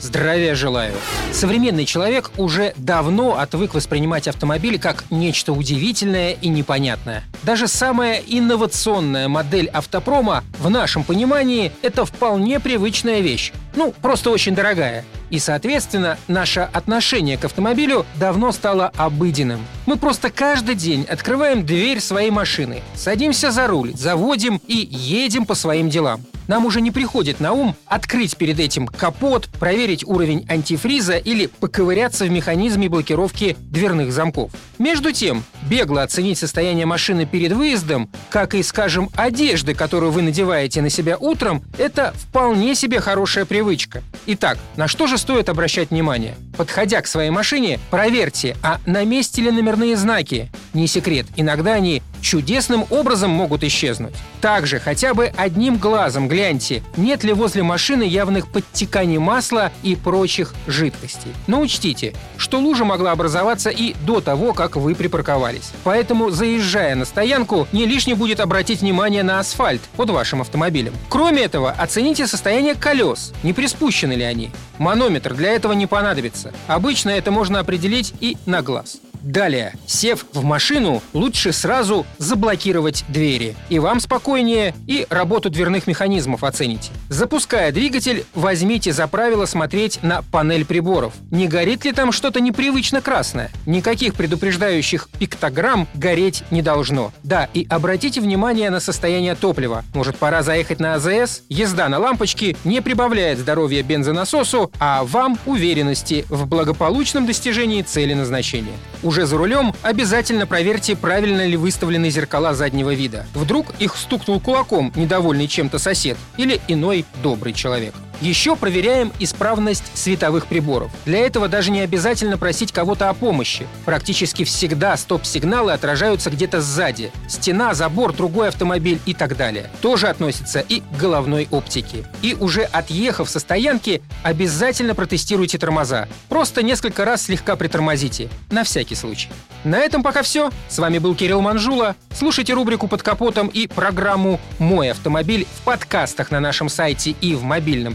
Здравия желаю. Современный человек уже давно отвык воспринимать автомобиль как нечто удивительное и непонятное. Даже самая инновационная модель автопрома в нашем понимании – это вполне привычная вещь. Ну, просто очень дорогая. И, соответственно, наше отношение к автомобилю давно стало обыденным. Мы просто каждый день открываем дверь своей машины, садимся за руль, заводим и едем по своим делам. Нам уже не приходит на ум открыть перед этим капот, проверить уровень антифриза или поковыряться в механизме блокировки дверных замков. Между тем, бегло оценить состояние машины перед выездом, как и, скажем, одежды, которую вы надеваете на себя утром, это вполне себе хорошая привычка. Итак, на что же стоит обращать внимание? Подходя к своей машине, проверьте, а на месте ли номерные знаки. Не секрет, иногда они чудесным образом могут исчезнуть. Также хотя бы одним глазом гляньте, нет ли возле машины явных подтеканий масла и прочих жидкостей. Но учтите, что лужа могла образоваться и до того, как вы припарковались. Поэтому, заезжая на стоянку, не лишне будет обратить внимание на асфальт под вашим автомобилем. Кроме этого, оцените состояние колес, не приспущены ли они. Манометр для этого не понадобится. Обычно это можно определить и на глаз. Далее, сев в машину, лучше сразу заблокировать двери. И вам спокойнее, и работу дверных механизмов оцените. Запуская двигатель, возьмите за правило смотреть на панель приборов. Не горит ли там что-то непривычно красное? Никаких предупреждающих пиктограмм гореть не должно. Да, и обратите внимание на состояние топлива. Может, пора заехать на АЗС? Езда на лампочке не прибавляет здоровья бензонасосу, а вам уверенности в благополучном достижении цели назначения. Уже за рулем обязательно проверьте, правильно ли выставлены зеркала заднего вида. Вдруг их стукнул кулаком недовольный чем-то сосед или иной добрый человек. Еще проверяем исправность световых приборов. Для этого даже не обязательно просить кого-то о помощи. Практически всегда стоп-сигналы отражаются где-то сзади. Стена, забор, другой автомобиль и так далее. Тоже относится и к головной оптике. И уже отъехав со стоянки, обязательно протестируйте тормоза. Просто несколько раз слегка притормозите. На всякий случай. На этом пока все. С вами был Кирилл Манжула. Слушайте рубрику «Под капотом» и программу «Мой автомобиль» в подкастах на нашем сайте и в мобильном